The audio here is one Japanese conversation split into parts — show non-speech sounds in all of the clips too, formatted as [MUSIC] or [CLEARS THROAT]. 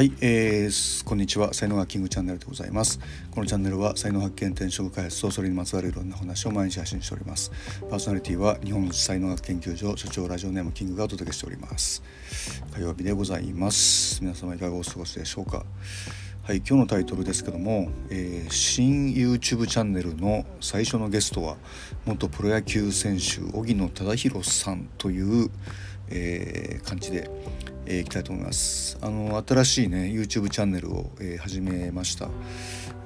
はい、えー、こんにちは。才能がキングチャンネルでございます。このチャンネルは才能発見転職開発とそれにまつわるいろんな話を毎日発信しております。パーソナリティは日本才能学研究所所長ラジオネームキングがお届けしております。火曜日でございます。皆様いかがお過ごしでしょうか。はい今日のタイトルですけども、えー、新 YouTube チャンネルの最初のゲストは元プロ野球選手荻野忠宏さんという、えー、感じでえー、いきたいと思いますあの新しいね YouTube チャンネルを、えー、始めました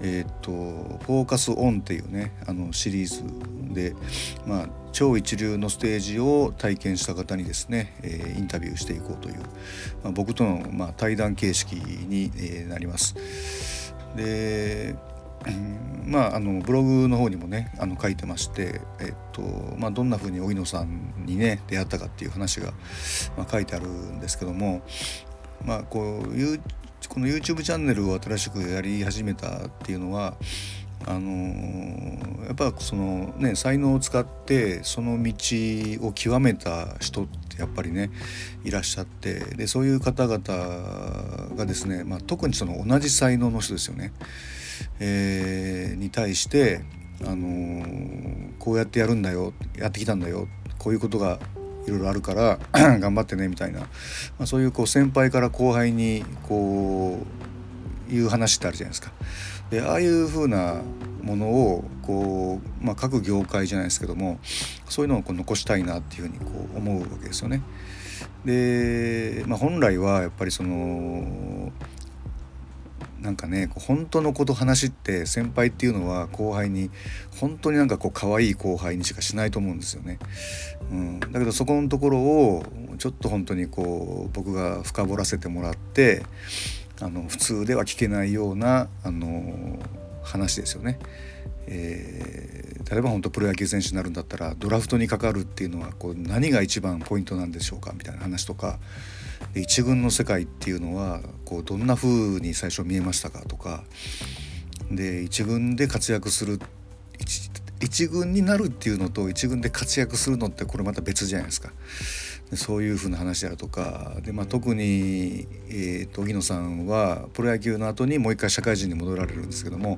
えー、っと「フォーカスオン」っていうねあのシリーズでまあ超一流のステージを体験した方にですね、え、インタビューしていこうという、まあ、僕との、まあ、対談形式に、え、なります。でまあ、あのブログの方にもねあの書いてまして、えっとまあ、どんな風に荻野さんにね出会ったかっていう話が、まあ、書いてあるんですけども、まあ、こういうこの YouTube チャンネルを新しくやり始めたっていうのはあのやっぱそのね才能を使ってその道を極めた人ってやっぱりねいらっしゃってでそういう方々がですね、まあ、特にその同じ才能の人ですよね。えー、に対して、あのー、こうやってやるんだよやってきたんだよこういうことがいろいろあるから [CLEARS THROAT] 頑張ってねみたいな、まあ、そういうこう先輩から後輩にこういう話ってあるじゃないですか。でああいう風なものをこう、まあ、各業界じゃないですけどもそういうのをこう残したいなっていうふうにこう思うわけですよね。で、まあ、本来はやっぱりそのなんかね本当のこと話って先輩っていうのは後輩に本当になんかこう可愛い後輩にしかしないと思うんですよね。うん、だけどそこのところをちょっと本当にこう僕が深掘らせてもらってあの普通では聞けないようなあの話ですよね。えー、例えば本当プロ野球選手になるんだったらドラフトにかかるっていうのはこう何が一番ポイントなんでしょうかみたいな話とか一軍の世界っていうのはこうどんな風に最初見えましたかとかで一軍で活躍する一軍になるっていうのと一軍で活躍するのってこれまた別じゃないですか。そういうふうな話であるとかで、まあ、特に、えーと、荻野さんはプロ野球の後にもう一回社会人に戻られるんですけども、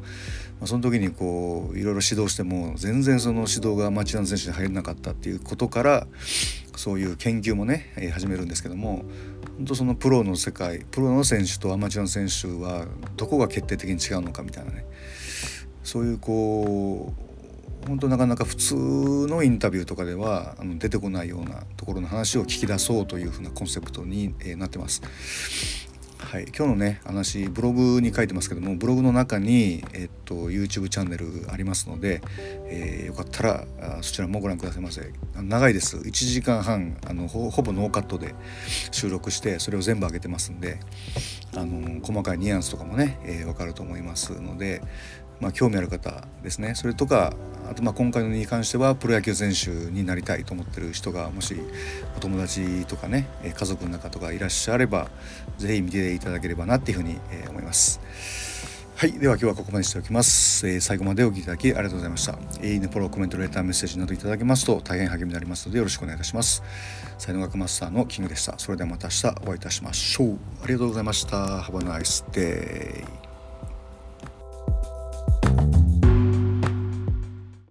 まあ、その時にこういろいろ指導しても全然その指導がアマチュアの選手に入れなかったっていうことからそういう研究もね、えー、始めるんですけども本当そのプロの世界プロの選手とアマチュアの選手はどこが決定的に違うのかみたいなねそういうこう本当なかなか普通のインタビューとかではあの出てこないようなところの話を聞き出そうというふうなコンセプトに、え、なってます。はい、今日のね話ブログに書いてますけどもブログの中に、えっと、YouTube チャンネルありますので、えー、よかったらそちらもご覧くださいませ。長いです。1時間半あのほぼノーカットで収録してそれを全部上げてますんであの細かいニュアンスとかもね、えー、分かると思いますのでまあ、興味ある方ですね。それとかあとまあ今回のに関してはプロ野球選手になりたいと思ってる人がもしお友達とかね家族の中とかいらっしゃれば是非見ていただければなっていうふうに思います。はいでは今日はここまでしておきます、えー、最後までお聴きいただきありがとうございました。いいねフォローコメントレターメッセージなどいただけますと大変励みになりますのでよろしくお願いいたします。才能学マスターのキングでした。それではまた明日お会いいたしましょう。ありがとうございました。Have a nice day